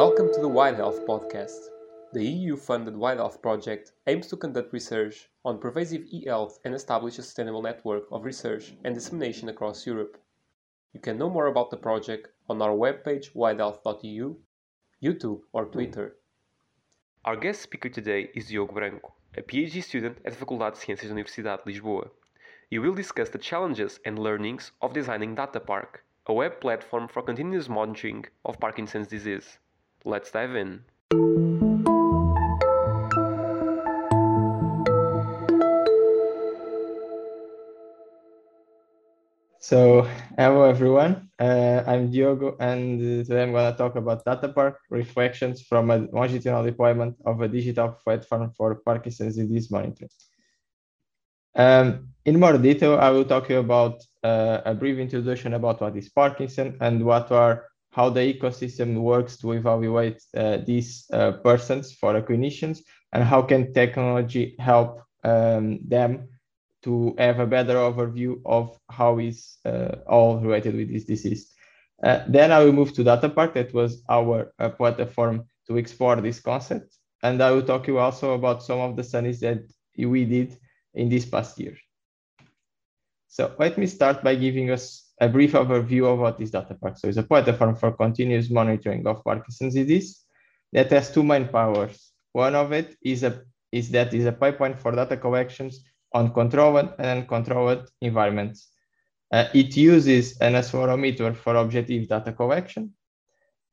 Welcome to the Wide Health Podcast. The EU funded Wide Health project aims to conduct research on pervasive e health and establish a sustainable network of research and dissemination across Europe. You can know more about the project on our webpage widehealth.eu, YouTube, or Twitter. Our guest speaker today is Diogo Branco, a PhD student at Faculdade de Ciências da Universidade de Lisboa. He will discuss the challenges and learnings of designing DataPark, a web platform for continuous monitoring of Parkinson's disease. Let's dive in. So, hello everyone. Uh, I'm Diogo, and today I'm going to talk about DataPark reflections from a longitudinal deployment of a digital platform for Parkinson's disease monitoring. Um, in more detail, I will talk you about uh, a brief introduction about what is Parkinson and what are how the ecosystem works to evaluate uh, these uh, persons for clinicians and how can technology help um, them to have a better overview of how is uh, all related with this disease. Uh, then I will move to DataPark that was our uh, platform to explore this concept. And I will talk you also about some of the studies that we did in this past year. So let me start by giving us a brief overview of what is DataPark. So it's a platform for continuous monitoring of Parkinson's disease that has two main powers. One of it is a is that is a pipeline for data collections on controlled and uncontrolled environments. Uh, it uses an accelerometer for objective data collection.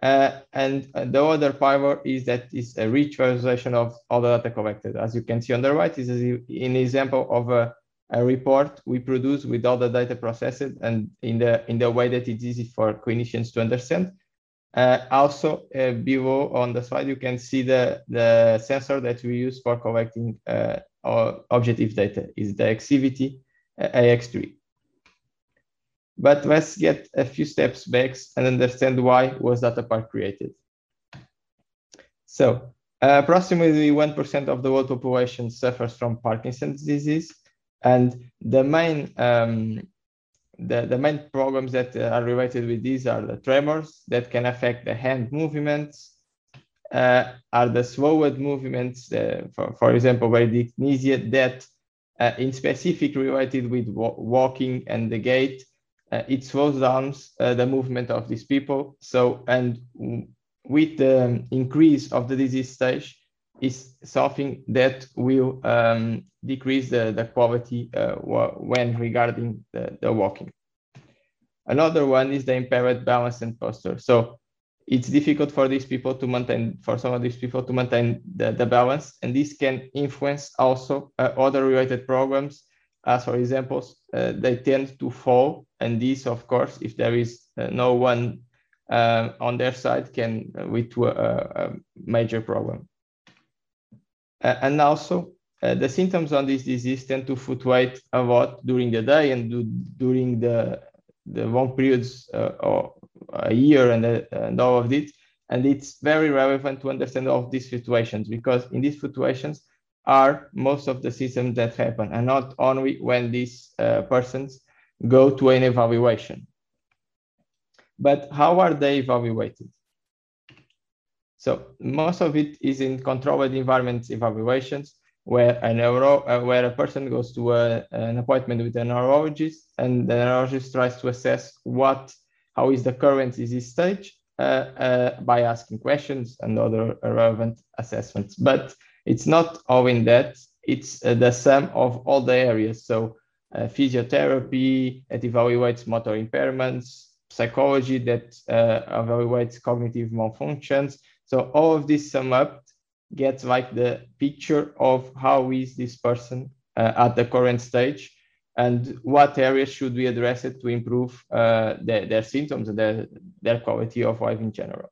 Uh, and the other power is that it's a rich visualization of all the data collected. As you can see on the right, is an example of a, a report we produce with all the data processed and in the, in the way that it's easy for clinicians to understand. Uh, also, uh, below on the slide, you can see the, the sensor that we use for collecting uh, objective data is the Axivity uh, AX3. But let's get a few steps back and understand why was DataPark created. So uh, approximately 1% of the world population suffers from Parkinson's disease. And the main, um, the, the main problems that are related with these are the tremors that can affect the hand movements, uh, are the slowed movements, uh, for, for example, bradykinesia that uh, in specific related with walking and the gait, uh, it slows down uh, the movement of these people. So, and with the increase of the disease stage, is something that will um, decrease the, the quality uh, when regarding the, the walking. Another one is the impaired balance and posture. So it's difficult for these people to maintain, for some of these people to maintain the, the balance. And this can influence also uh, other related programs. As for examples, uh, they tend to fall. And this, of course, if there is uh, no one uh, on their side, can lead to a, a major problem. Uh, and also, uh, the symptoms on this disease tend to fluctuate a lot during the day and do, during the, the long periods or a year and, uh, and all of this. And it's very relevant to understand all of these situations because in these situations are most of the systems that happen and not only when these uh, persons go to an evaluation. But how are they evaluated? So most of it is in controlled environment evaluations where a uh, where a person goes to a, an appointment with a neurologist and the neurologist tries to assess what how is the current disease stage uh, uh, by asking questions and other relevant assessments. But it's not all in that, it's uh, the sum of all the areas. So physiotherapy that evaluates motor impairments, psychology that evaluates cognitive malfunctions. So all of this sum up gets like the picture of how is this person uh, at the current stage and what areas should we address it to improve uh, their, their, symptoms and their, their quality of life in general.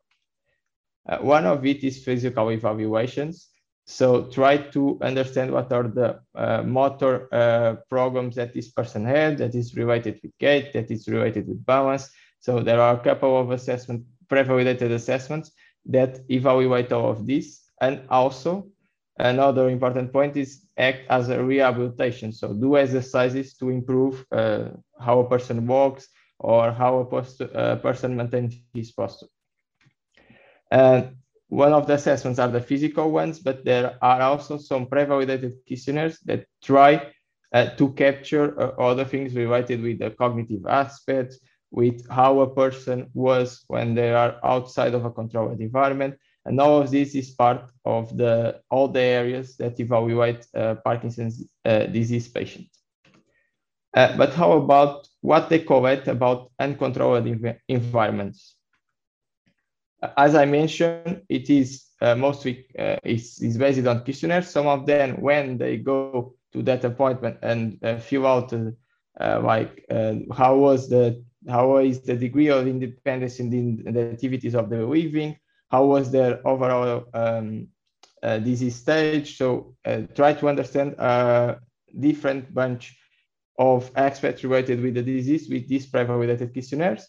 Uh, one of it is physical evaluations. So try to understand what are the uh, motor uh, problems that this person had that is related with gait, that is related with balance. So there are a couple of assessment, pre-validated assessments that evaluate all of this. And also Another important point is act as a rehabilitation. So do exercises to improve uh, how a person walks or how a post, uh, person maintains his posture. And one of the assessments are the physical ones, but there are also some pre-validated questionnaires that try uh, to capture uh, other things related with the cognitive aspects, with how a person was when they are outside of a controlled environment. And all of this is part of the all the areas that evaluate uh, Parkinson's uh, disease patients. Uh, but how about what they collect about uncontrolled env environments? As I mentioned, it is uh, mostly uh, is, is based on questionnaires. Some of them, when they go to that appointment and uh, fill out like how was the how is the degree of independence in the, in the activities of the living, how was their overall um, uh, disease stage. So uh, try to understand a different bunch of aspects related with the disease with these pre-validated questionnaires.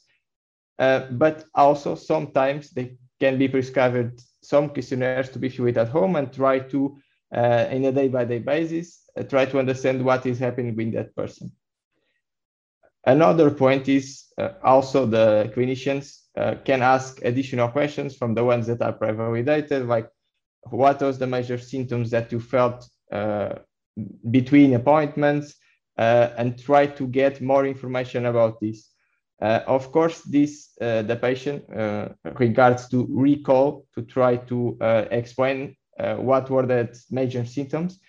Uh, but also sometimes they can be prescribed some questionnaires to be filled at home and try to, uh, in a day-by-day -day basis, uh, try to understand what is happening with that person. Another point is uh, also the clinicians uh, can ask additional questions from the ones that are pre-validated, like what was the major symptoms that you felt uh, between appointments, uh, and try to get more information about this. Uh, of course, this uh, the patient regards to recall to try to explain what were the major symptoms,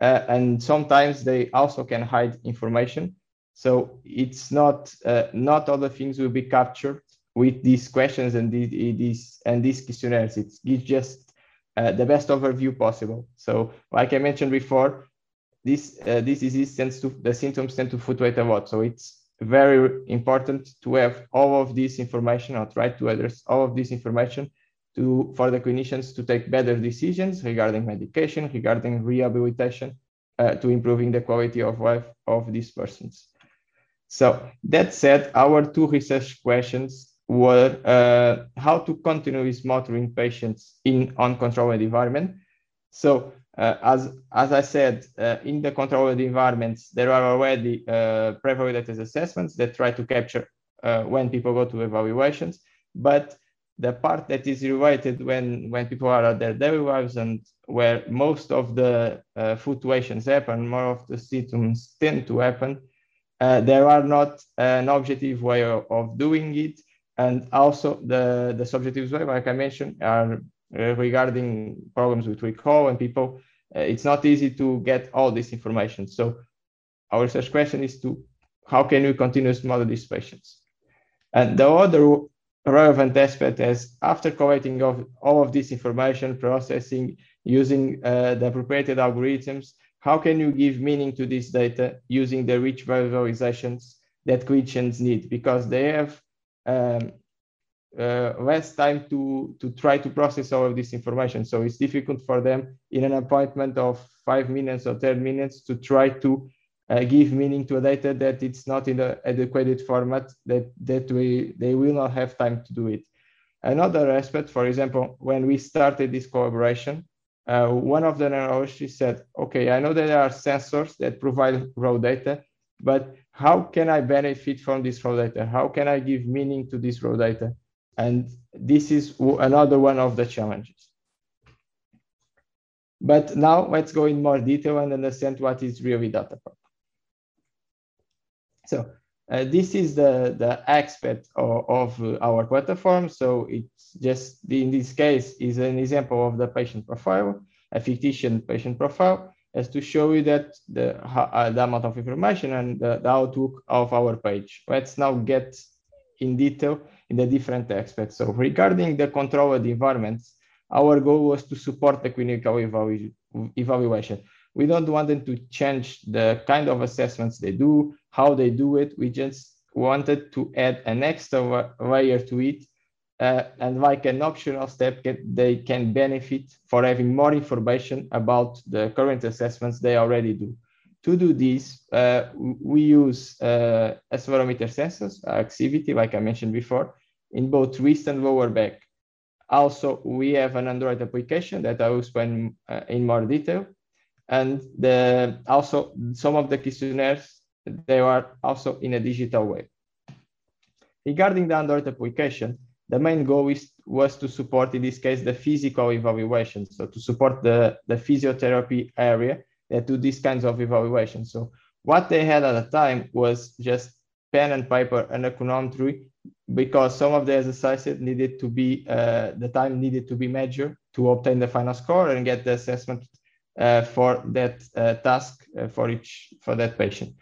and sometimes they also can hide information so it's not uh, not all the things will be captured with these questions and these and these questionnaires. It gives just uh, the best overview possible. So like I mentioned before, this uh, this disease tends to the symptoms tend to fluctuate a lot. So it's very important to have all of this information or try to address all of this information to for the clinicians to take better decisions regarding medication, regarding rehabilitation, uh, to improving the quality of life of these persons. So that said, our two research questions were uh, how to continue with monitoring patients in uncontrolled environment. So uh, as, as I said, uh, in the controlled environments, there are already uh, pre-validated assessments that try to capture uh, when people go to evaluations, but the part that is related when, when people are at their daily lives and where most of the uh, fluctuations happen, more of the symptoms tend to happen, there are not an objective way of, of, doing it. And also the, the subjective way, like I mentioned, are uh, regarding problems with recall and people, uh, it's not easy to get all this information. So our research question is to, how can we continuously model these patients? And the other relevant aspect is after collecting of all of this information, processing, using uh, the appropriate algorithms, how can you give meaning to this data using the rich visualizations that clinicians need? Because they have um, uh, less time to, to try to process all of this information. So it's difficult for them in an appointment of five minutes or 10 minutes to try to uh, give meaning to a data that it's not in the adequate format that, that we, they will not have time to do it. Another aspect, for example, when we started this collaboration, uh, one of the neurologists said, okay, I know that there are sensors that provide raw data, but how can I benefit from this raw data? How can I give meaning to this raw data? And this is another one of the challenges. But now let's go in more detail and understand what is really data So uh, this is the, the aspect of, of, our platform. So it's just, in this case, is an example of the patient profile, a fictitious patient profile, as to show you that the, uh, the amount of information and the, the outlook of our page. Let's now get in detail in the different aspects. So regarding the controlled environments, our goal was to support the clinical evalu evaluation. We don't want them to change the kind of assessments they do, how they do it. We just wanted to add an extra layer to it uh, and like an optional step they can benefit for having more information about the current assessments they already do. To do this, uh, we use uh, accelerometer sensors, Axivity, like I mentioned before, in both wrist and lower back. Also, we have an Android application that I will explain uh, in more detail. And the, also some of the questionnaires they are also in a digital way. Regarding the Android application, the main goal is, was to support, in this case, the physical evaluation. So to support the, the physiotherapy area that do these kinds of evaluations. So what they had at the time was just pen and paper and a chronometry because some of the exercises needed to be, uh, the time needed to be measured to obtain the final score and get the assessment uh, for that uh, task uh, for each, for that patient.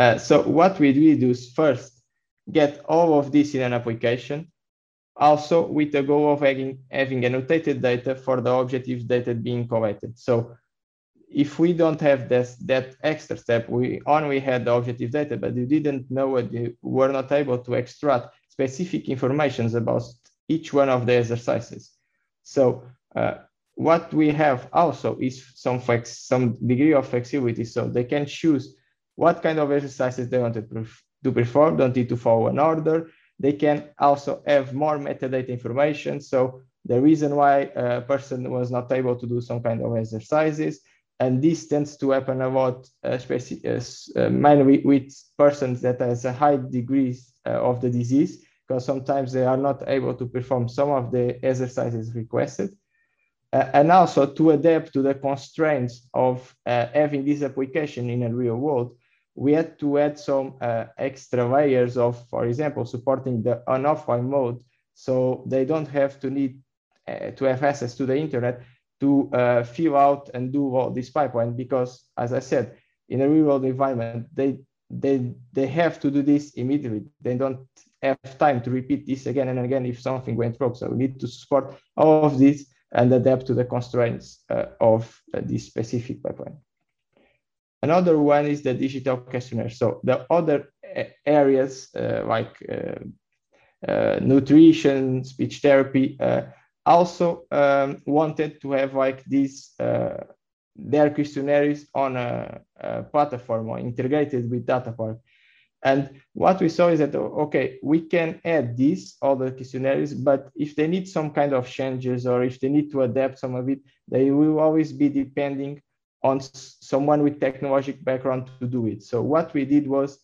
Uh, so what we do is first get all of this in an application, also with the goal of having, having annotated data for the objective data being collected. So if we don't have this that extra step, we only had the objective data, but you didn't know what you were not able to extract specific informations about each one of the exercises. So uh, what we have also is some flex, some degree of flexibility, so they can choose what kind of exercises they want to, perform, don't need to follow an order. They can also have more metadata information. So the reason why a person was not able to do some kind of exercises, and this tends to happen a lot, especially uh, mainly with persons that has a high degrees uh, of the disease, because sometimes they are not able to perform some of the exercises requested. Uh, and also to adapt to the constraints of uh, having this application in a real world, we had to add some uh, extra layers of, for example, supporting the on offline mode. So they don't have to need uh, to have access to the internet, to uh, fill out and do all this pipeline because, as I said, in a real world environment, they they they have to do this immediately. They don't have time to repeat this again and again if something went wrong. So we need to support all of this and adapt to the constraints uh, of uh, this specific pipeline. Another one is the digital questionnaire. So the other uh, areas uh, like uh, nutrition, speech therapy, also um, wanted to have like these their questionnaires on a, a, platform or integrated with Datapark. And what we saw is that, okay, we can add these, the questionnaires, but if they need some kind of changes or if they need to adapt some of it, they will always be depending on someone with technological background to do it. So what we did was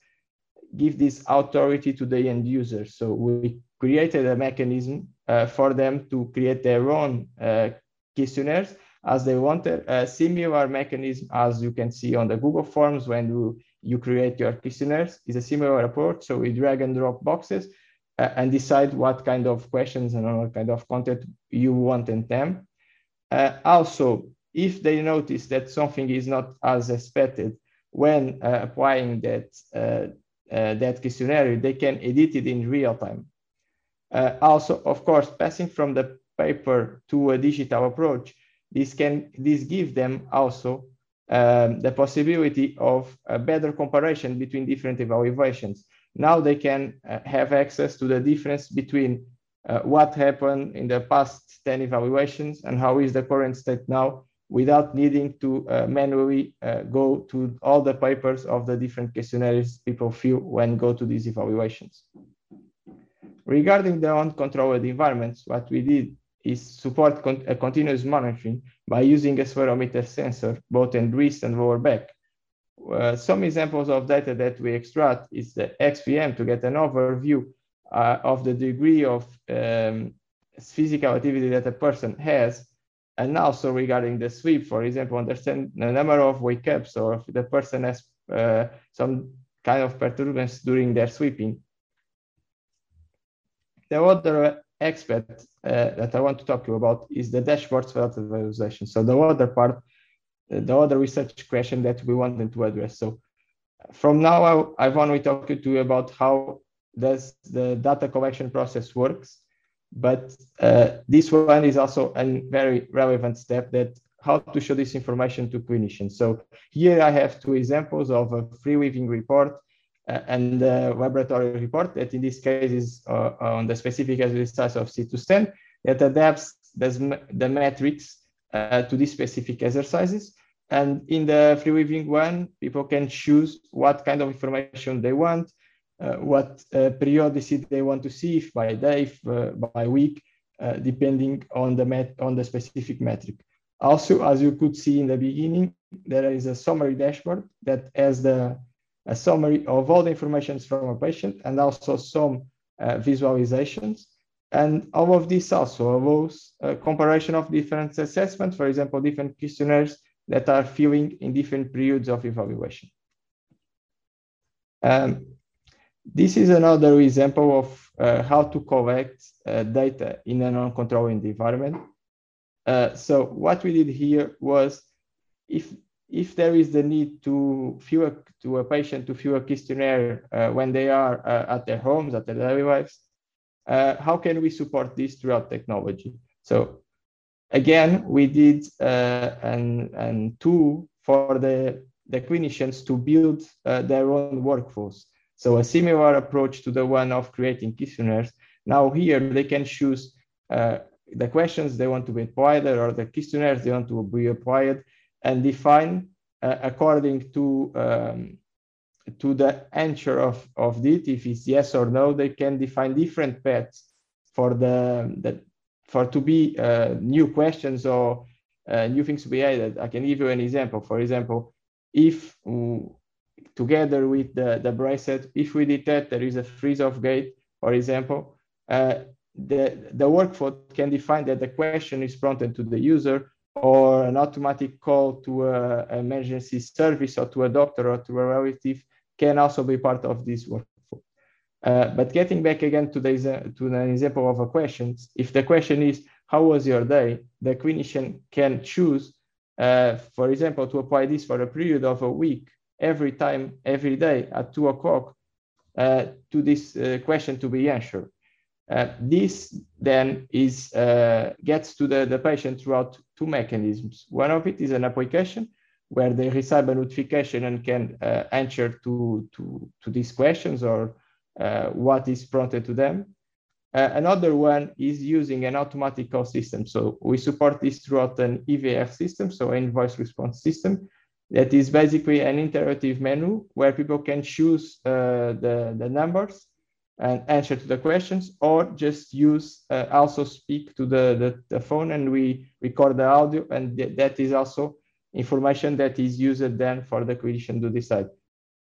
give this authority to the end user. So we created a mechanism uh, for them to create their own uh, questionnaires as they wanted. A similar mechanism as you can see on the Google Forms when you, you create your questionnaires is a similar approach. So we drag and drop boxes uh, and decide what kind of questions and what kind of content you want in them. Uh, also, if they notice that something is not as expected when uh, applying that, uh, that questionnaire, they can edit it in real time. Uh, also, of course, passing from the paper to a digital approach, this can this give them also um, the possibility of a better comparison between different evaluations. Now they can uh, have access to the difference between uh, what happened in the past 10 evaluations and how is the current state now without needing to uh, manually uh, go to all the papers of the different questionnaires people fill when go to these evaluations. Regarding the uncontrolled environments, what we did is support con a continuous monitoring by using a accelerometer sensor, both in wrist and lower back. Uh, some examples of data that we extract is the XVM to get an overview uh, of the degree of um, physical activity that a person has, and also regarding the sleep, for example, understand the number of wake ups or if the person has uh, some kind of perturbance during their sleeping the other aspect uh, that I want to talk to you about is the dashboards for visualization. So the other part, uh, the other research question that we wanted to address. So from now, I, I want to talk to you about how does the data collection process works. But uh, this one is also a very relevant step that how to show this information to clinicians. So here I have two examples of a free living report uh, and the laboratory report that in this case is uh, on the specific exercise of C2STEM that adapts the, metrics uh, to these specific exercises. And in the free living one, people can choose what kind of information they want, what uh, periodicity they want to see, if by day, if, uh, by week, depending on the, met on the specific metric. Also, as you could see in the beginning, there is a summary dashboard that has the a summary of all the information from a patient and also some uh, visualizations. And all of this also allows a comparison of different assessments, for example, different questionnaires that are filling in different periods of evaluation. Um, this is another example of uh, how to collect uh, data in a non-controlling environment. Uh, so what we did here was if if there is the need to fill a, to a patient to fill a questionnaire uh, when they are uh, at their homes, at their daily lives, uh, how can we support this throughout technology? So again, we did an, an tool for the, the clinicians to build their own workflows. So a similar approach to the one of creating questionnaires. Now here they can choose uh, the questions they want to be applied or the questionnaires they want to be applied and define uh, according to um, to the answer of, of it, if it's yes or no, they can define different paths for the, the for to be uh, new questions or uh, new things to be added. I can give you an example. For example, if together with the, the bracelet, if we detect there is a freeze of gait, for example, uh, the, the workflow can define that the question is prompted to the user or an automatic call to an emergency service or to a doctor or to a relative can also be part of this workflow. Uh, but getting back again to the, to the example of a question, if the question is, how was your day? The clinician can choose, uh, for example, to apply this for a period of a week, every time, every day at two o'clock uh, to this uh, question to be answered. Uh, this then is uh, gets to the, the patient throughout two mechanisms. One of it is an application where they receive a notification and can uh, answer to, to, to these questions or uh, what is prompted to them. Another one is using an automatic call system. So we support this throughout an IVR system, so invoice response system, that is basically an interactive menu where people can choose uh, the, the numbers and answer to the questions or just use uh, also speak to the, the, the, phone and we record the audio and th that is also information that is used then for the clinician to decide.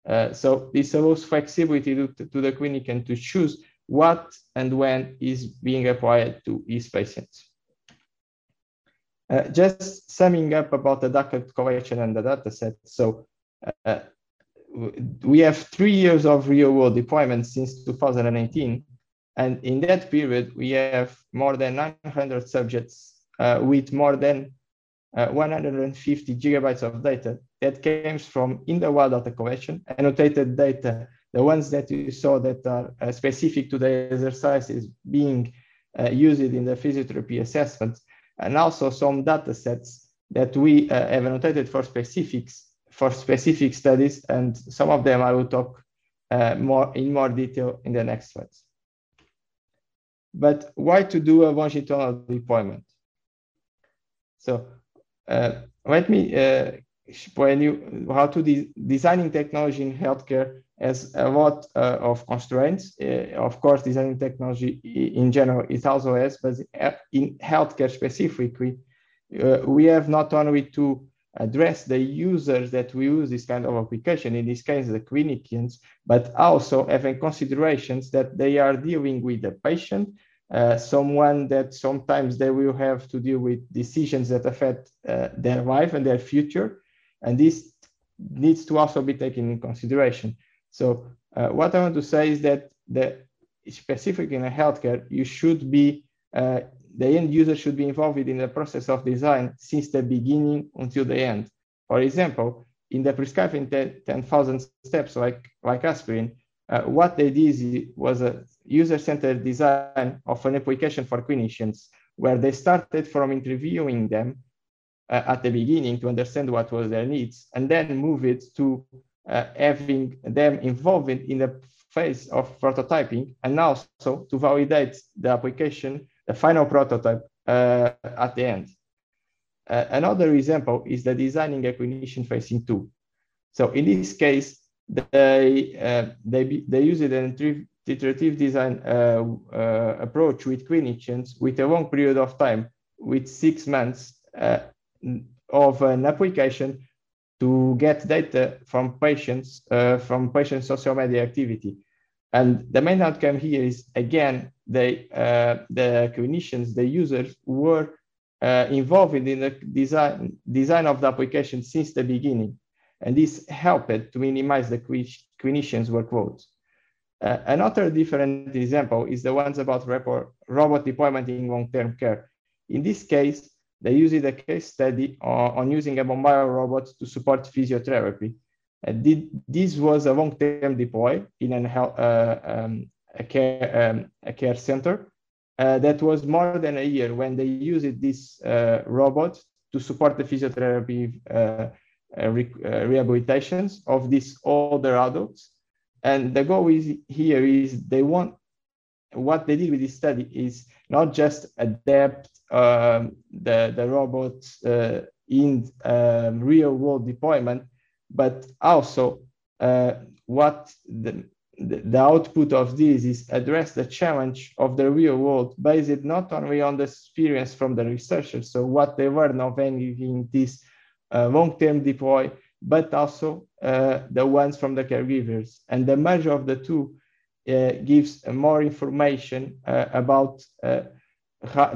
Uh, so this allows flexibility to, to the clinician to choose what and when is being applied to his patients. Uh, just summing up about the data collection and the data set. So uh, we have three years of real world deployment since 2018. And in that period, we have more than 900 subjects uh, with more than uh, 150 gigabytes of data that comes from in the wild data collection, annotated data, the ones that you saw that are uh, specific to the exercises being used in the physiotherapy assessments, and also some data sets that we uh, have annotated for specifics for specific studies, and some of them I will talk uh, more in more detail in the next slides. But why to do a longitudinal deployment? So uh, let me uh, explain you how to de designing technology in healthcare has a lot uh, of constraints. Uh, of course, designing technology in general it also has, but in healthcare specifically, uh, we have not only to address the users that we use this kind of application, in this case, the clinicians, but also having considerations that they are dealing with the patient uh, someone that sometimes they will have to deal with decisions that affect uh, their life and their future. And this needs to also be taken in consideration. So uh, what I want to say is that the specific in a healthcare, you should be, uh, the end user should be involved in the process of design since the beginning until the end. For example, in the prescribing 10,000 steps like, like aspirin, uh, what they did was a user-centered design of an application for clinicians, where they started from interviewing them uh, at the beginning to understand what was their needs, and then move it to uh, having them involved in the phase of prototyping, and also to validate the application, the final prototype uh, at the end. Uh, another example is the designing a clinician-facing tool. So in this case, they uh, they they use an iterative design uh, uh, approach with clinicians with a long period of time, with six months of an application to get data from patients uh, from patient social media activity. And the main outcome here is again, they, uh, the clinicians, the users were uh, involved in the design, design of the application since the beginning. And this helped to minimize the clinicians' workloads. Uh, another different example is the ones about robot deployment in long-term care. In this case, they used a case study on, using a mobile robot to support physiotherapy. Uh, did, this was a long-term deploy in an, uh, um, a, care, um, a care center uh, that was more than a year when they used this uh, robot to support the physiotherapy uh, uh re rehabilitations of these older adults. And the goal is here is they want what they did with this study is not just adapt um, the, the robots uh, in um, real world deployment, but also uh, what the, the, output of this is address the challenge of the real world based not only on the experience from the researchers, so what they learn of in this uh, long-term deploy, but also uh, the ones from the caregivers. And the merge of the two gives more information uh, about uh,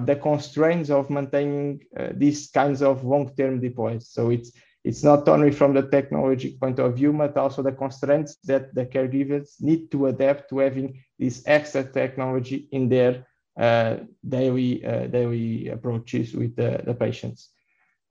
the constraints of maintaining these kinds of long-term deploys. So it's it's not only from the technology point of view, but also the constraints that the caregivers need to adapt to having this extra technology in their uh, daily, uh, daily approaches with the, the patients.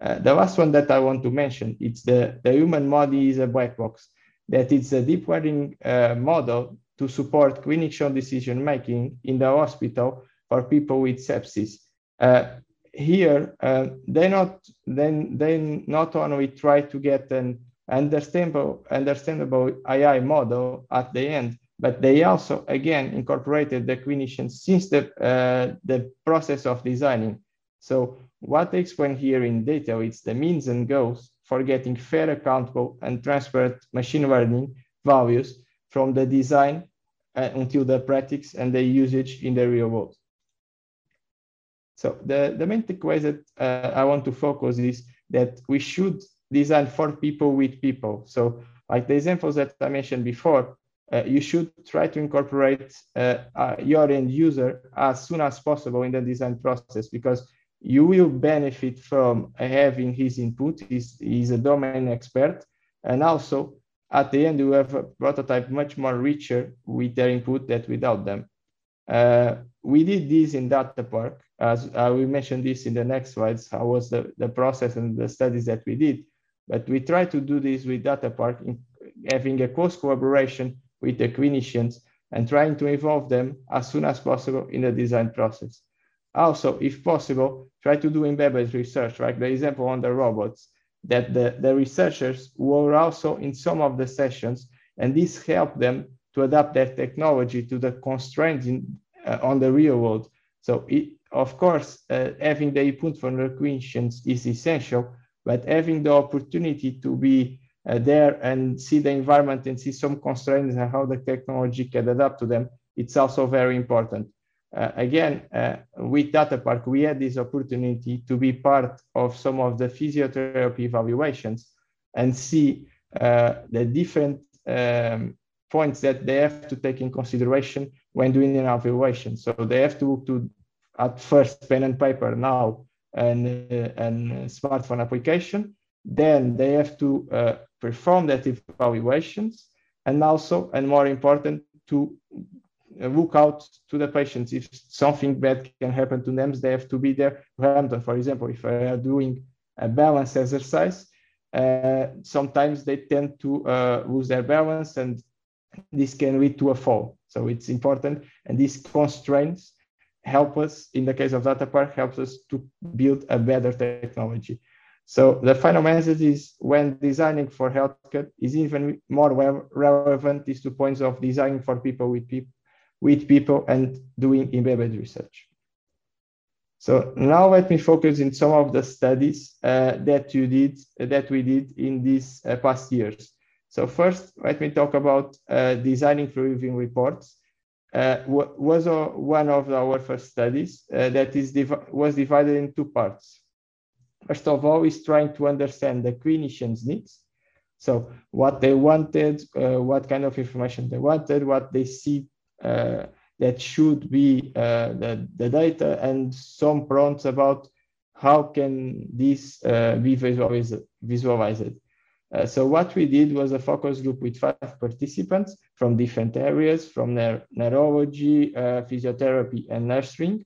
Uh, the last one that I want to mention, it's the, the human body is a black box, that it's a deep learning uh, model to support clinical decision making in the hospital for people with sepsis. Uh, here uh, they not then they not only try to get an understandable understandable AI model at the end, but they also again incorporated the clinicians since the uh, the process of designing. So what they explain here in detail is the means and goals for getting fair, accountable, and transparent machine learning values from the design until the practice and the usage in the real world. So the, the main takeaway that uh, I want to focus is that we should design for people with people. So like the examples that I mentioned before, uh, you should try to incorporate uh, uh, your end user as soon as possible in the design process because you will benefit from having his input. He's, he's a domain expert. And also at the end, you have a prototype much more richer with their input than without them. Uh, we did this in Data Park, as uh, we mentioned this in the next slides, how was the, the process and the studies that we did. But we try to do this with Datapark, in, having a close collaboration with the clinicians and trying to involve them as soon as possible in the design process. Also, if possible, try to do embedded research, like the example on the robots, that the, the researchers were also in some of the sessions, and this helped them to adapt their technology to the constraints in, uh, on the real world. So it, of course, uh, having the input from the clinicians is essential, but having the opportunity to be uh, there and see the environment and see some constraints and how the technology can adapt to them, it's also very important. Uh, again, uh, with Datapark, we had this opportunity to be part of some of the physiotherapy evaluations and see uh, the different um, points that they have to take in consideration when doing an evaluation. So they have to, to at first pen and paper, now an, uh, an smartphone application. Then they have to uh, perform that evaluations and also, and more important, to look out to the patients. If something bad can happen to them, they have to be there to them. For example, if they are doing a balance exercise, uh, sometimes they tend to uh, lose their balance and this can lead to a fall. So it's important. And these constraints help us, in the case of Datapark, helps us to build a better technology. So the final message is when designing for healthcare is even more relevant these two points of designing for people with people with people and doing embedded research. So now let me focus in some of the studies uh, that you did that we did in these uh, past years. So first, let me talk about uh, designing for living reports uh, was one of our first studies uh, that is div was divided in two parts. First of all, is trying to understand the clinician's needs, So what they wanted, uh, what kind of information they wanted, what they see uh, that should be uh, the, the data, and some prompts about how can this uh, be visualized. visualized. Uh, so what we did was a focus group with five participants from different areas, from neurology, uh, physiotherapy, and nursing.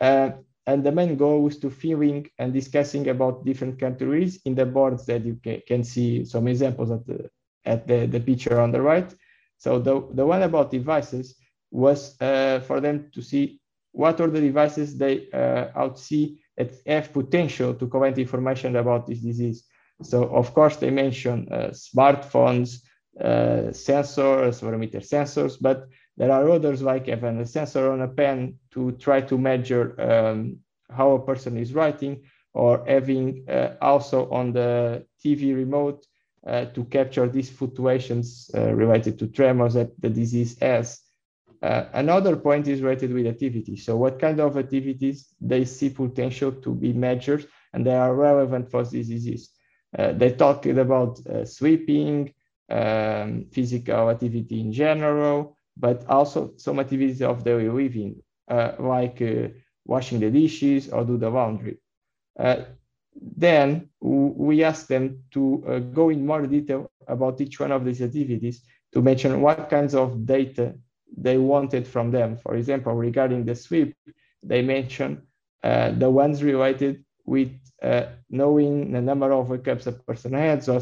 Uh, and the main goal was to filling and discussing about different countries in the boards that you can, can see some examples at the at the, the picture on the right. So the, the one about devices was uh, for them to see what are the devices they uh, outsee that have potential to collect information about this disease. So of course they mention uh, smartphones, uh, sensors, barometer sensors, but there are others like having a sensor on a pen to try to measure um, how a person is writing or having uh, also on the TV remote uh, to capture these fluctuations uh, related to tremors that the disease has. Uh, another point is related with activity. So what kind of activities they see potential to be measured and they are relevant for this disease. Uh, they talked about uh, sweeping, um, physical activity in general, but also some activities of daily living, uh, like washing the dishes or do the laundry. Uh, then we asked them to uh, go in more detail about each one of these activities to mention what kinds of data they wanted from them. For example, regarding the sweep, they mentioned the ones related with uh, knowing the number of wake-ups a person has or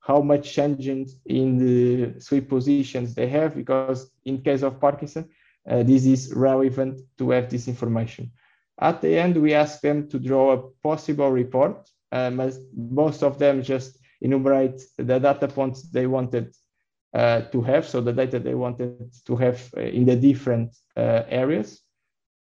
how much changes in the sweep positions they have, because in case of Parkinson, uh, this is relevant to have this information. At the end, we asked them to draw a possible report. Um, most of them just enumerate the data points they wanted uh, to have, so the data they wanted to have uh, in the different uh, areas.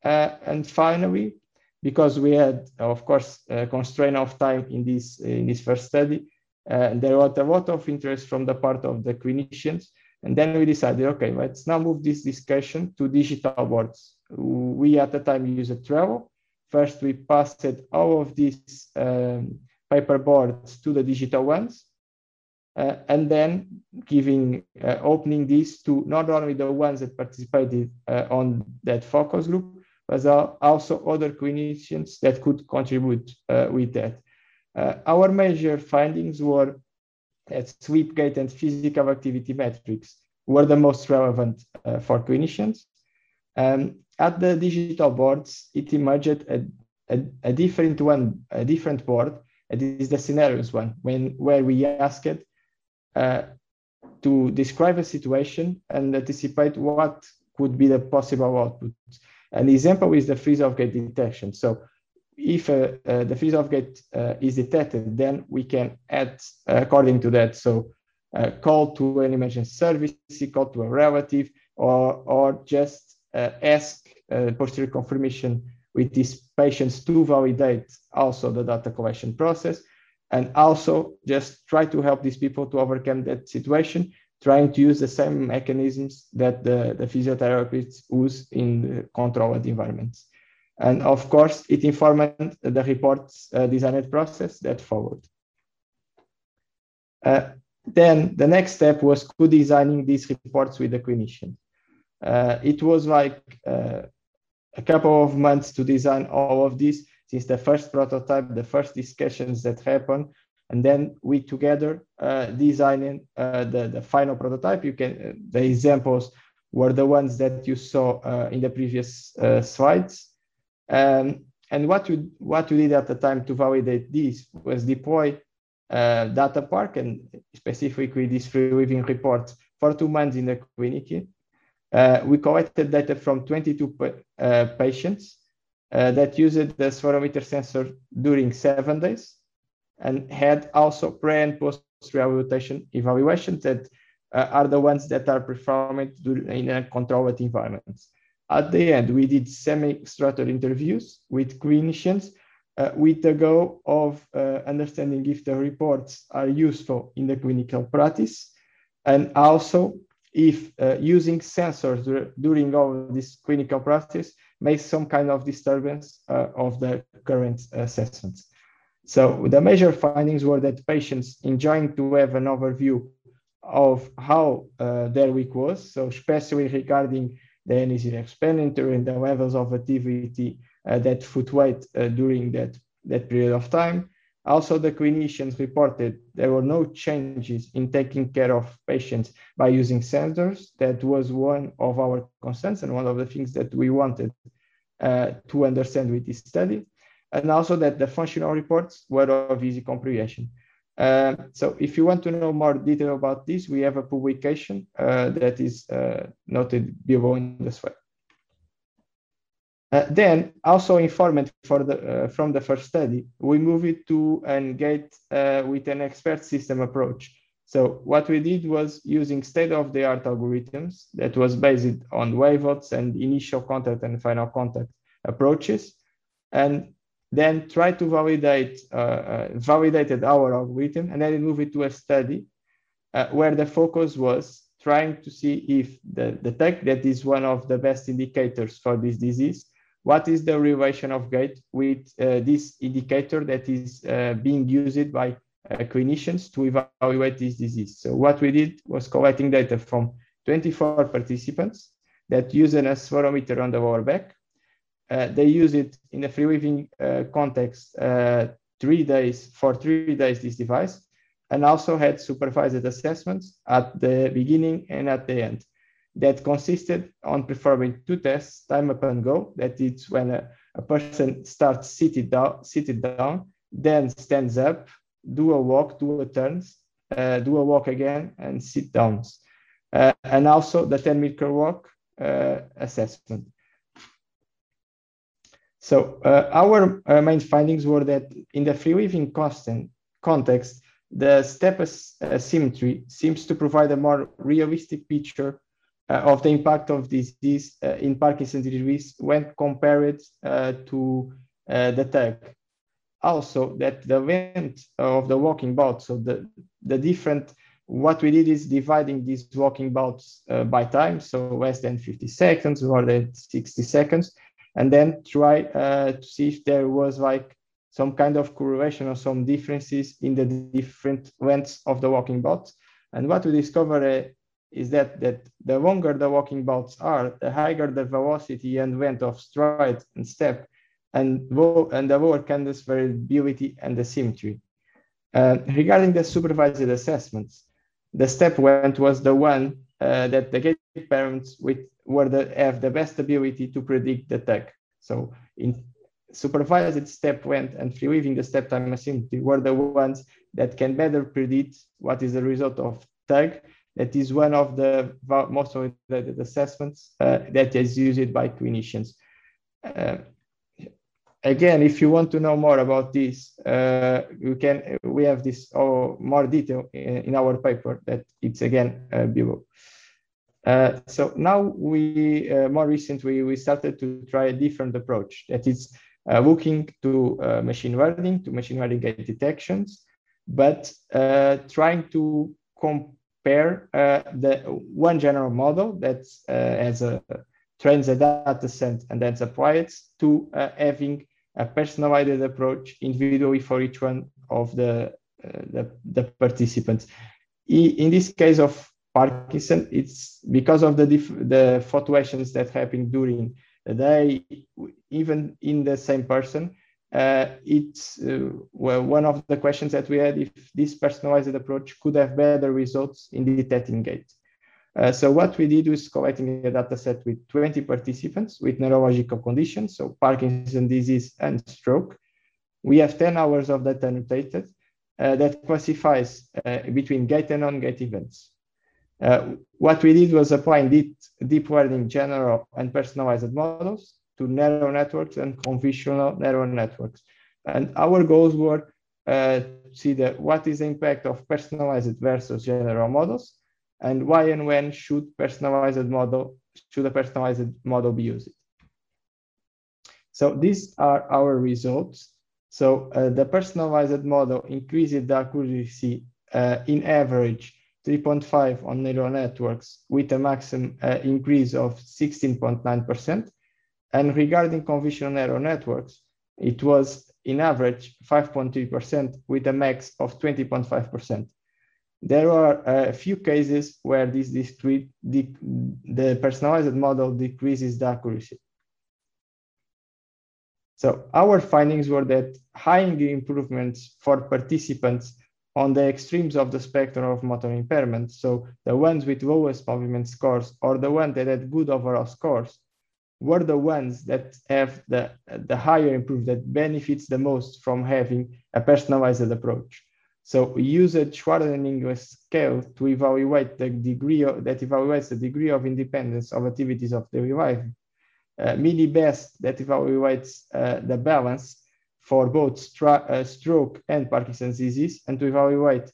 Uh, and finally, because we had, of course, a constraint of time in this in this first study. Uh, there was a lot of interest from the part of the clinicians, and then we decided, okay, let's now move this discussion to digital boards. We at the time used Trello. First, we passed all of these um, paper boards to the digital ones, uh, and then giving uh, opening this to not only the ones that participated uh, on that focus group, but also other clinicians that could contribute uh, with that. Uh, our major findings were that sweep gait and physical activity metrics were the most relevant uh, for clinicians. Um, at the digital boards, it emerged a, a, a, different one, a different board. It is the scenarios one, when where we asked uh, to describe a situation and anticipate what could be the possible output. An example is the freeze of gait detection. So if uh, uh, the freeze of gait uh, is detected, then we can add according to that. So call to an emergency service, call to a relative, or, or just ask posterior confirmation with these patients to validate also the data collection process and also just try to help these people to overcome that situation trying to use the same mechanisms that the, the physiotherapists use in the controlled environments. And of course, it informed the reports uh, designed process that followed. Uh, then the next step was co-designing these reports with the clinician. Uh, it was like uh, a couple of months to design all of this since the first prototype, the first discussions that happened and then we together uh, designing uh, the, the final prototype. You can uh, the examples were the ones that you saw uh, in the previous uh, slides. Um, and what we what we did at the time to validate this was deploy uh, data park and specifically this free living report for two months in the clinic. we collected data from 22 patients that used the spirometer sensor during seven days and had also pre and post rehabilitation evaluations that uh, are the ones that are performed in a controlled environment. At the end, we did semi-structured interviews with clinicians uh, with the goal of uh, understanding if the reports are useful in the clinical practice and also if uh, using sensors during all this clinical practice makes some kind of disturbance uh, of the current assessments. So the major findings were that patients enjoying to have an overview of how uh, their week was, so especially regarding the energy expenditure and the levels of activity uh, that weight uh, during that, that period of time. Also, the clinicians reported there were no changes in taking care of patients by using sensors. That was one of our concerns and one of the things that we wanted uh, to understand with this study. And also that the functional reports were of easy comprehension. Uh, so if you want to know more detail about this, we have a publication uh, that is uh, noted below in this way. Uh, then, also informed for the, uh, from the first study, we move it to an gait uh, with an expert system approach. So what we did was using state-of-the-art algorithms that was based on wavelets and initial contact and final contact approaches, and then try to validate uh, uh, validated our algorithm, and then move it to a study uh, where the focus was trying to see if the, the tech that is one of the best indicators for this disease what is the relation of gait with uh, this indicator that is uh, being used by uh, clinicians to evaluate this disease. So what we did was collecting data from 24 participants that use an accelerometer on the lower back. Uh, they use it in a free living uh, context uh, three days for three days this device and also had supervised assessments at the beginning and at the end that consisted on performing two tests, time up and go. That is when a, a person starts seated down, seated down, then stands up, do a walk, do a turns, uh, do a walk again, and sit downs. Uh, and also the 10 meter walk uh, assessment. So uh, our uh, main findings were that in the free constant context, the step asymmetry seems to provide a more realistic picture uh, of the impact of disease uh, in Parkinson's disease when compared uh, to the TUG. Also, that the length of the walking bout, so the, the different, what we did is dividing these walking bouts by time, so less than 50 seconds, more than 60 seconds, and then try uh, to see if there was like some kind of correlation or some differences in the different lengths of the walking bouts. And what we discovered uh, is that, that the longer the walking bouts are, the higher the velocity and length of stride and step, and, and the lower cadence variability and the symmetry. Uh, regarding the supervised assessments, the step length was the one uh, that the parents with were the, have the best ability to predict the TUG. So in supervised step length and free living the step time asymmetry were the ones that can better predict what is the result of TUG that is one of the most validated assessments uh, that is used by clinicians. Uh, again, if you want to know more about this, uh, you can. We have this or more detail in, in, our paper that it's again uh, below. Uh, so now we uh, more recently we started to try a different approach that is looking to machine learning to machine learning detections, but trying to compare uh, the one general model that uh, has a trains a data set and then applies to uh, having a personalized approach individually for each one of the, uh, the, the, participants. In this case of Parkinson, it's because of the, the fluctuations that happen during the day, even in the same person, uh, it's uh, well, one of the questions that we had if this personalized approach could have better results in detecting gait. Uh, so what we did was collecting a data set with 20 participants with neurological conditions, so Parkinson's disease and stroke. We have 10 hours of data annotated uh, that classifies uh, between gait and non-gait events. Uh, what we did was applying deep, deep learning general and personalized models to neural networks and convolutional neural networks. And our goals were uh, to see the, what is the impact of personalized versus general models, and why and when should personalized model should a personalized model be used. So these are our results. So uh, the personalized model increased the accuracy uh, in average 3.5 on neural networks with a maximum uh, increase of 16.9%. And regarding convolutional neural networks, it was in average 5.3% with a max of 20.5%. There are a few cases where this discrete, the, the personalized model decreases the accuracy. So our findings were that high improvements for participants on the extremes of the spectrum of motor impairment, so the ones with lowest movement scores or the ones that had good overall scores, were the ones that have the, the higher improvement that benefits the most from having a personalized approach. So we use a Schwab and England scale to evaluate the degree of, that evaluates the degree of independence of activities of daily life. Uh, Mini-BEST that evaluates uh, the balance for both uh, stroke and Parkinson's disease. And to evaluate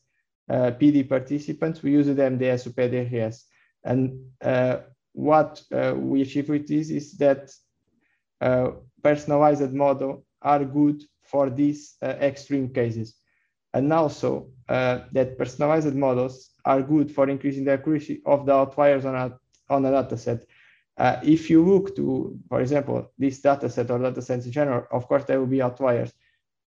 uh, PD participants, we use the MDS UPDRS. And uh, what uh, we achieve with this is that personalized model are good for these extreme cases and also uh, that personalized models are good for increasing the accuracy of the outliers on a, on a data set. Uh, if you look to, for example, this data set or data sets in general, of course, there will be outliers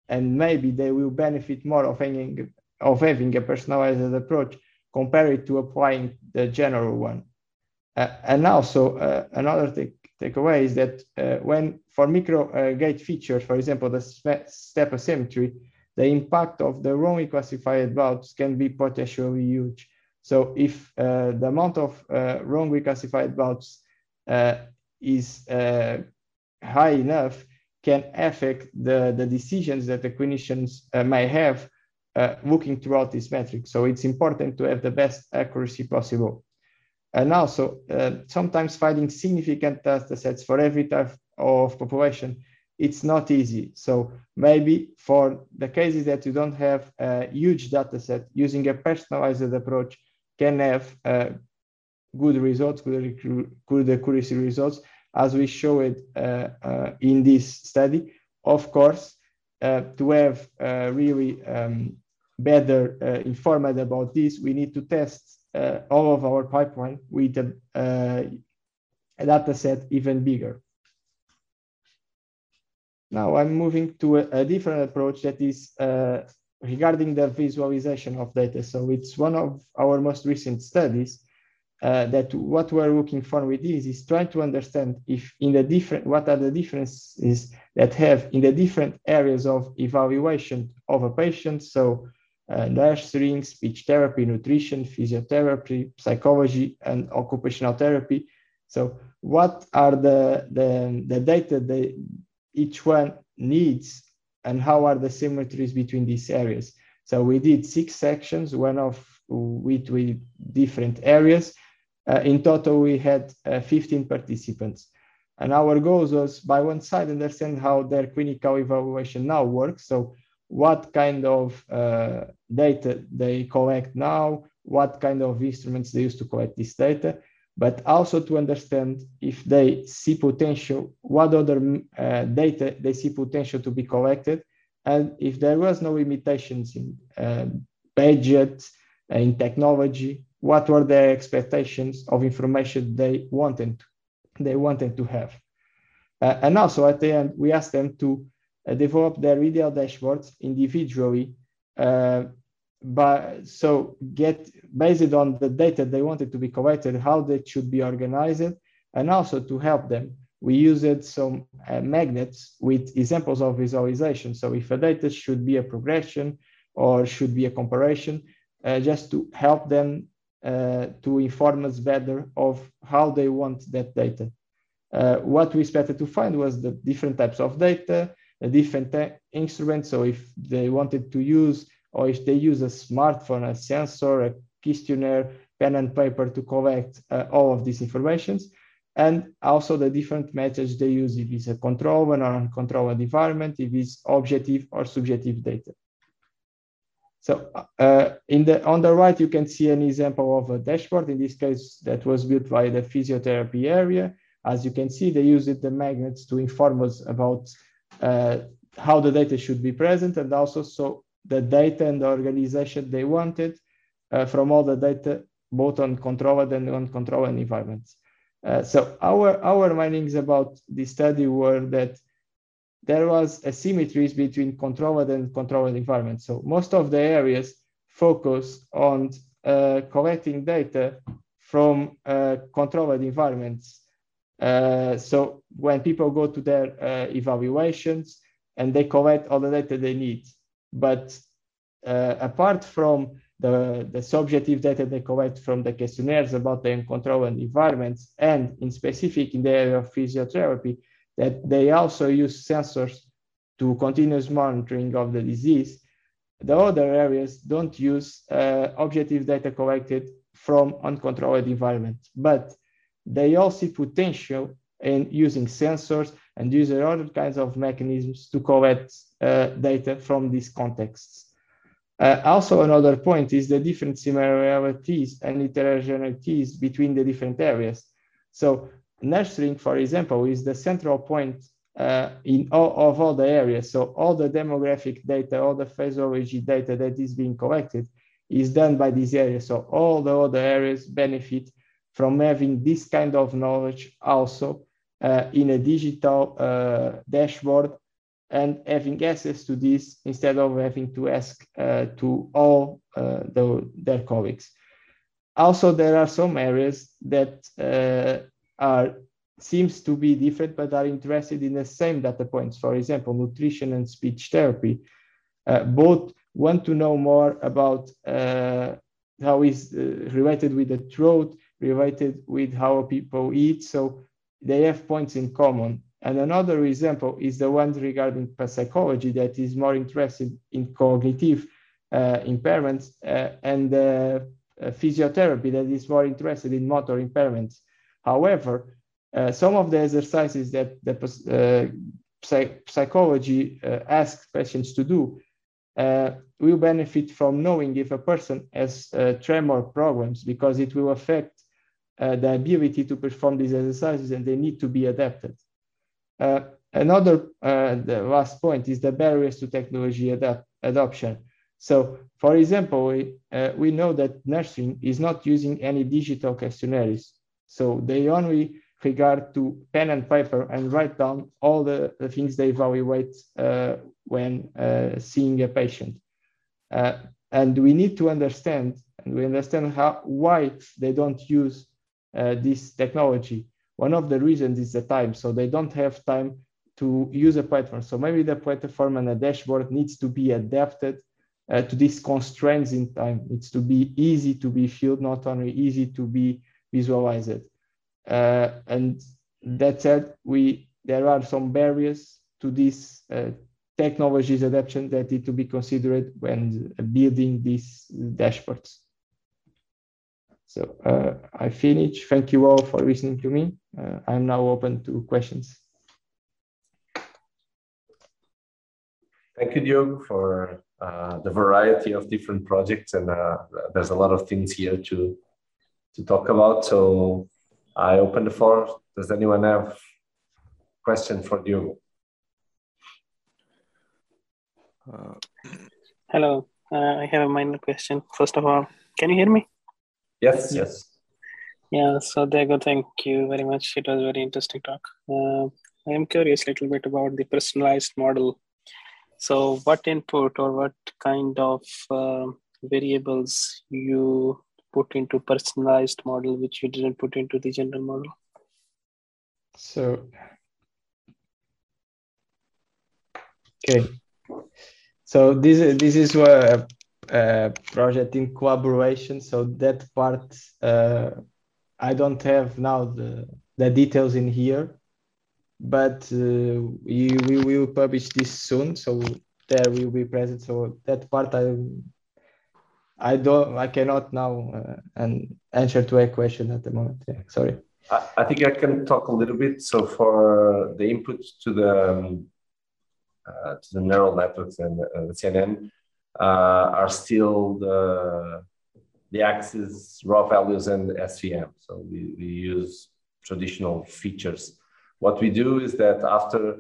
and maybe they will benefit more of having, of having a personalized approach compared to applying the general one. Uh, and also uh, another take, takeaway is that uh, when for micro uh, gait features, for example, the step asymmetry, the impact of the wrongly classified bouts can be potentially huge. So if uh, the amount of wrongly classified uh, is uh, high enough, can affect the, the decisions that the clinicians uh, may have uh, looking throughout this metric. So it's important to have the best accuracy possible. And also, sometimes finding significant data sets for every type of population it's not easy. So maybe for the cases that you don't have a huge data set, using a personalized approach can have uh, good results, good, good accuracy results, as we showed uh, uh, in this study. Of course, uh, to have really um, better informed about this, we need to test all of our pipeline with a, a data set even bigger. Now I'm moving to a, a different approach that is uh, regarding the visualization of data. So it's one of our most recent studies uh, that what we're looking for with this is trying to understand if in the different, what are the differences that have in the different areas of evaluation of a patient. So uh, nurturing, speech therapy, nutrition, physiotherapy, psychology, and occupational therapy. So what are the, the, the data that each one needs and how are the symmetries between these areas. So we did six sections, one of with, with different areas. Uh, in total, we had uh, 15 participants. And our goal was by one side, understand how their clinical evaluation now works. So what kind of uh, data they collect now, what kind of instruments they use to collect this data but also to understand if they see potential, what other uh, data they see potential to be collected, and if there was no limitations in uh, budget, uh, in technology, what were their expectations of information they wanted, they wanted to have. Uh, and also at the end, we asked them to uh, develop their ideal dashboards individually uh, but so get based on the data they wanted to be collected, how they should be organized, and also to help them. We used some uh, magnets with examples of visualization. So if a data should be a progression or should be a comparison, uh, just to help them to inform us better of how they want that data. Uh, what we expected to find was the different types of data, different instruments. So if they wanted to use or if they use a smartphone, a sensor, a questionnaire, pen and paper to collect uh, all of these informations, and also the different methods they use, if it's a controlled or uncontrolled environment, if it's objective or subjective data. So uh, in the, on the right, you can see an example of a dashboard. In this case, that was built by the physiotherapy area. As you can see, they used the magnets to inform us about uh, how the data should be present and also so the data and the organization they wanted uh, from all the data, both on controlled and uncontrolled environments. Uh, so our, our findings about this study were that there was asymmetries between controlled and controlled environments. So most of the areas focus on uh, collecting data from uh, controlled environments. Uh, so when people go to their uh, evaluations and they collect all the data they need, but uh, apart from the, the subjective data they collect from the questionnaires about the controlled environments and in specific in the area of physiotherapy, that they also use sensors to continuous monitoring of the disease. The other areas don't use uh, objective data collected from uncontrolled environments, but they all see potential in using sensors and using other kinds of mechanisms to collect uh, data from these contexts. Uh, also, another point is the different similarities and heterogeneities between the different areas. So nurturing, for example, is the central point uh, in all of all the areas. So all the demographic data, all the physiology data that is being collected is done by this area. So all the other areas benefit from having this kind of knowledge also uh, in a digital uh, dashboard and having access to this instead of having to ask uh, to all uh, the, their colleagues. Also, there are some areas that uh, are seems to be different, but are interested in the same data points. For example, nutrition and speech therapy. Uh, both want to know more about uh, how is uh, related with the throat, related with how people eat. So they have points in common. And another example is the one regarding psychology that is more interested in cognitive uh, impairments uh, and uh, physiotherapy that is more interested in motor impairments. However, uh, some of the exercises that the uh, psych psychology uh, asks patients to do uh, will benefit from knowing if a person has uh, tremor problems because it will affect uh, the ability to perform these exercises and they need to be adapted. another, the last point is the barriers to technology adoption. So, for example, we, we know that nursing is not using any digital questionnaires so they only regard to pen and paper and write down all the, the things they evaluate uh, when uh, seeing a patient. Uh, and we need to understand, and we understand how why they don't use uh, this technology. One of the reasons is the time. So they don't have time to use a platform. So maybe the platform and the dashboard needs to be adapted uh, to these constraints in time. It's to be easy to be filled, not only easy to be visualize it. Uh, and that said, we there are some barriers to this uh, technologies adoption that need to be considered when building these dashboards. So uh, I finish. Thank you all for listening to me. Uh, I'm now open to questions. Thank you, Diogo, for uh, the variety of different projects. And uh, there's a lot of things here to to talk about. So I open the floor. Does anyone have question for you? Uh, Hello, uh, I have a minor question. First of all, can you hear me? Yes, yes. Yeah, so Diogo, thank you very much. It was very interesting talk. Uh, I am curious a little bit about the personalized model. So, what input or what kind of uh, variables you put into personalized model which you didn't put into the general model. So okay. So this this is a, a project in collaboration. So that part uh, i don't have now the the details in here but uh, we, we will publish this soon. So there will be present. So that part i I don't, I cannot now uh, and answer to a question at the moment. Yeah, sorry. I, I, think I can talk a little bit. So for the input to the um, uh, to the neural networks and uh, the CNN uh, are still the the axis raw values and SVM. So we, we use traditional features. What we do is that after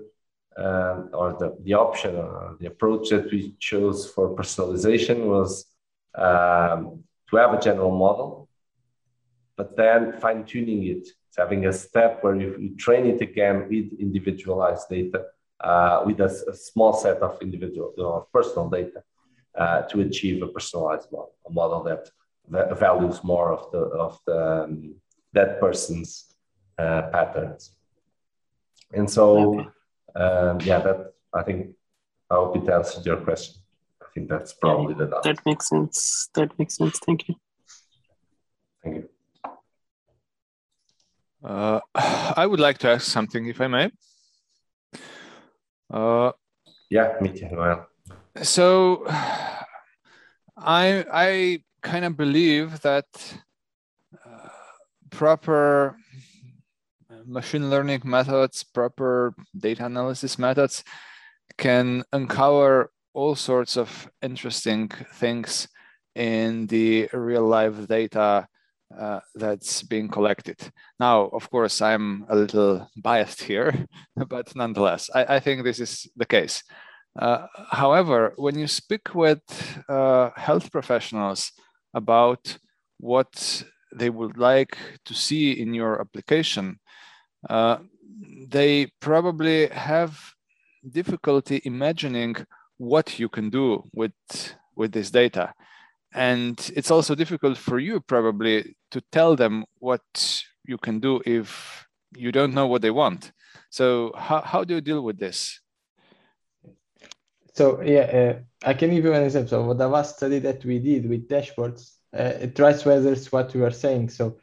um, or the, the option or the approach that we chose for personalization was um, to have a general model, but then fine tuning it. It's having a step where you, you train it again with individualized data uh, with a, a, small set of individual of personal data uh, to achieve a personalized model, a model that values more of the of the um, that person's uh, patterns. And so, okay. um, yeah, that I think I hope it answered your question. I think that's probably yeah, the That makes sense. That makes sense. Thank you. Thank you. Uh, I would like to ask something, if I may. Uh, yeah, me too. Well. So, I I kind of believe that uh, proper machine learning methods, proper data analysis methods can uncover all sorts of interesting things in the real life data uh, that's being collected. Now, of course, I'm a little biased here, but nonetheless, I, I think this is the case. Uh, however, when you speak with uh, health professionals about what they would like to see in your application, uh, they probably have difficulty imagining what you can do with with this data. And it's also difficult for you probably to tell them what you can do if you don't know what they want. So how, how do you deal with this? So yeah uh, i can give you an example. Of the last study that we did with dashboards uh, it tries whether it's what we were saying. So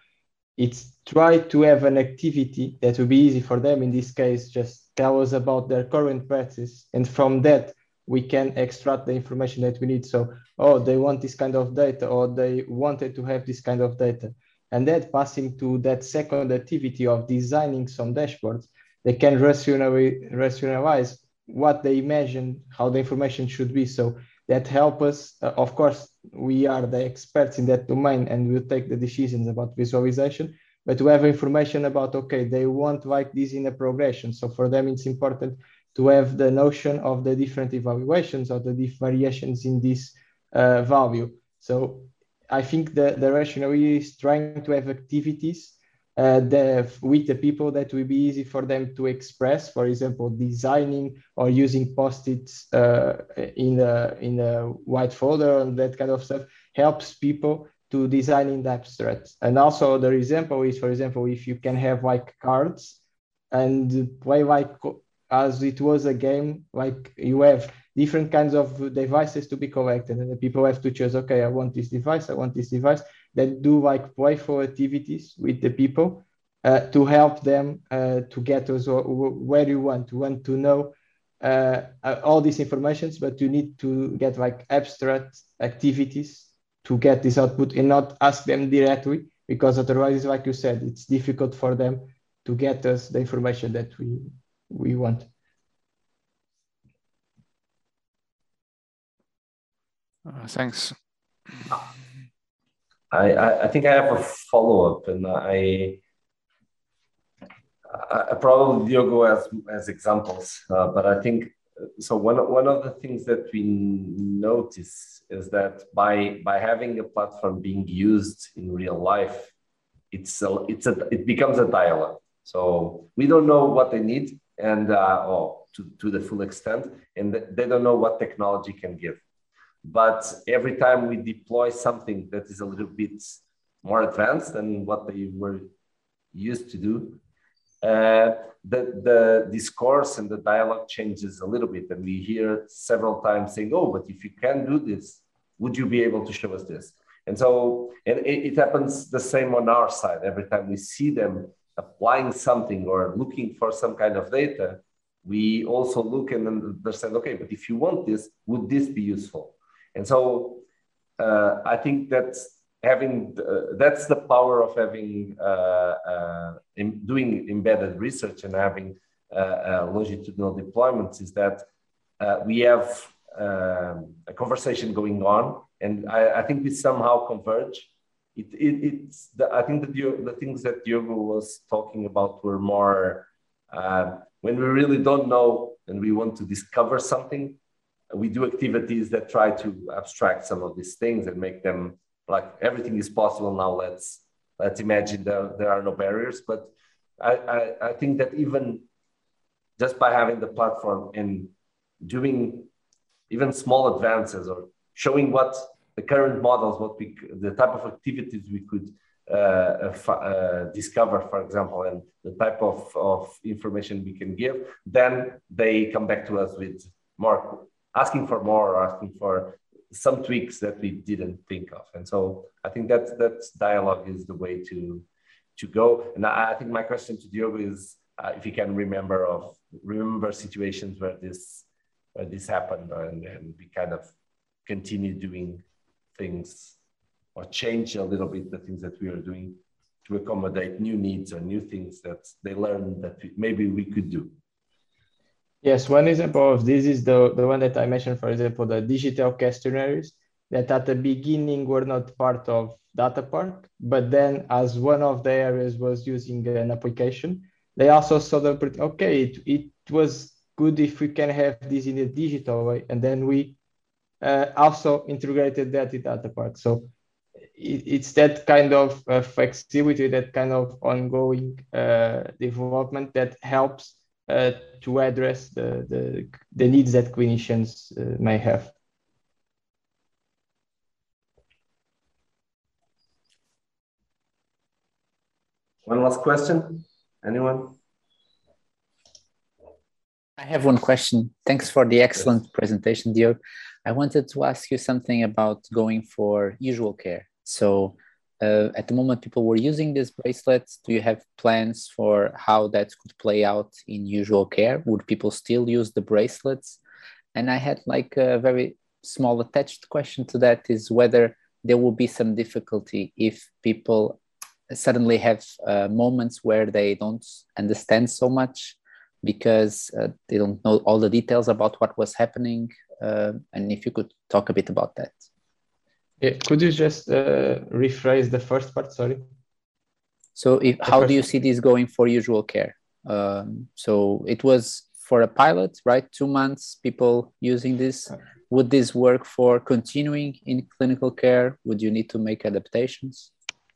it's try to have an activity that will be easy for them. In this case just tell us about their current practice. And from that we can extract the information that we need. So, oh, they want this kind of data, or they wanted to have this kind of data. And that passing to that second activity of designing some dashboards, they can rationalize what they imagine, how the information should be. So that help us. Uh, of course, we are the experts in that domain and we'll take the decisions about visualization, but to have information about, okay, they want like this in a progression. So for them, it's important to have the notion of the different evaluations or the different variations in this uh, value. So I think the, the rationale is trying to have activities uh, the, with the people that will be easy for them to express, for example, designing or using post-its uh, in, a, in a white folder and that kind of stuff helps people to design in the abstract. And also the example is, for example, if you can have like cards and play like as it was a game like you have different kinds of devices to be collected and the people have to choose okay i want this device i want this device that do like playful activities with the people uh, to help them uh, to get us where you want. You want to know uh, uh, all these informations but you need to get like abstract activities to get this output and not ask them directly because otherwise like you said it's difficult for them to get us the information that we we want. Uh, thanks. I, I think I have a follow up, and I, I probably Diogo as as examples, uh, but I think so. One one of the things that we notice is that by by having a platform being used in real life, it's a, it's a it becomes a dialogue. So we don't know what they need, and uh, oh, to, to the full extent, and they don't know what technology can give. But every time we deploy something that is a little bit more advanced than what they were used to do, uh, the, the discourse and the dialogue changes a little bit. And we hear several times saying, oh, but if you can do this, would you be able to show us this? And so and it, it happens the same on our side. Every time we see them applying something or looking for some kind of data, we also look and understand, okay, but if you want this, would this be useful? And so uh, I think that's having, uh, that's the power of having, uh, uh in doing embedded research and having uh, uh, longitudinal deployments is that we have um, a conversation going on and I, I think we somehow converge it, it it's the, I think that you, the things that Diogo was talking about were more uh, when we really don't know and we want to discover something, we do activities that try to abstract some of these things and make them like everything is possible now. Let's let's imagine there, there are no barriers. But I, I, I think that even just by having the platform and doing even small advances or showing what the current models, what we, the type of activities we could uh, uh, discover, for example, and the type of, of information we can give, then they come back to us with more, asking for more or asking for some tweaks that we didn't think of. And so I think that that dialogue is the way to to go. And I, I think my question to Diogo is uh, if you can remember of remember situations where this where this happened and, and we kind of continue doing things or change a little bit the things that we are doing to accommodate new needs or new things that they learn that maybe we could do. Yes, one example of this is the, the one that I mentioned, for example, the digital questionnaires that at the beginning were not part of DataPark, but then as one of the areas was using an application, they also saw the, okay, it, it was good if we can have this in a digital way. And then we uh, also integrated that in DataPark. So it, it's that kind of uh, flexibility, that kind of ongoing uh, development that helps uh, to address the, the, the, needs that clinicians uh, may have. One last question. Anyone? I have one question. Thanks for the excellent yes. presentation, Dio. I wanted to ask you something about going for usual care. So uh, at the moment, people were using these bracelets. Do you have plans for how that could play out in usual care? Would people still use the bracelets? And I had like a very small attached question to that is whether there will be some difficulty if people suddenly have uh, moments where they don't understand so much because uh, they don't know all the details about what was happening uh, and if you could talk a bit about that. Yeah, could you just uh, rephrase the first part? Sorry. So, if, how do you see this going for usual care? Um, so it was for a pilot, right? Two months, people using this. Would this work for continuing in clinical care? Would you need to make adaptations?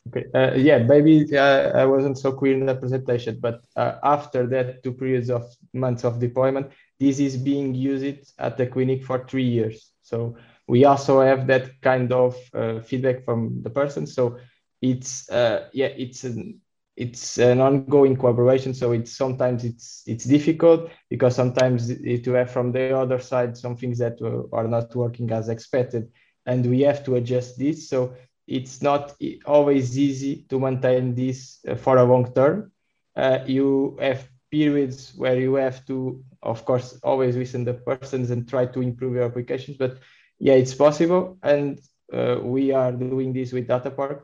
Okay. Uh, yeah, maybe uh, I wasn't so clear in the presentation, but uh, after that two periods of months of deployment, this is being used at the clinic for three years. So we also have that kind of uh, feedback from the person. So it's uh, yeah, it's an it's an ongoing collaboration. So it's sometimes it's it's difficult because sometimes it, you have from the other side some things that are not working as expected, and we have to adjust this. So it's not always easy to maintain this uh, for a long term. Uh, you have periods where you have to, of course, always listen to persons and try to improve your applications. But yeah, it's possible, and uh, we are doing this with DataPark.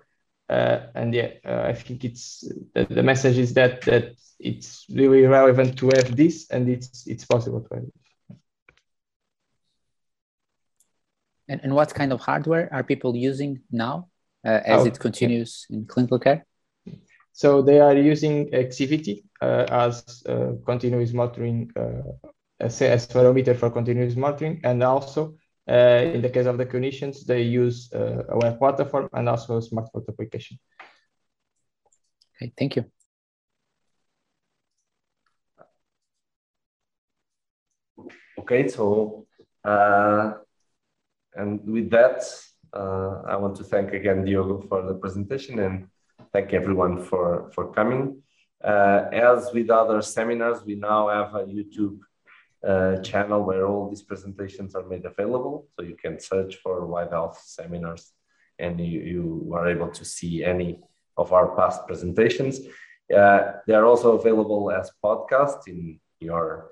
Uh, and yeah, uh, I think it's the, the, message is that that it's really relevant to have this, and it's it's possible to have it. And, and what kind of hardware are people using now? Uh, as oh, it continues yeah. in clinical care? So they are using Axivity uh, as uh, continuous monitoring, uh, as accelerometer for continuous monitoring, and also uh, in the case of the clinicians, they use uh, a web platform and also a smartphone application. Okay, thank you. Okay, so and with that, uh, I want to thank again Diogo for the presentation and thank everyone for, for coming. Uh, as with other seminars, we now have a YouTube uh, channel where all these presentations are made available. So you can search for White Health seminars and you, you are able to see any of our past presentations. Uh, they are also available as podcasts in your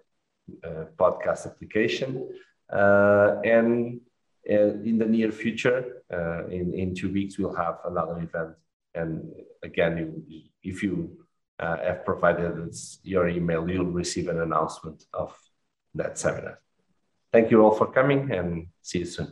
uh, podcast application. Uh, and in the near future, uh, in, in two weeks, we'll have another event. And again, if you uh, have provided your email, you'll receive an announcement of that seminar. Thank you all for coming and see you soon.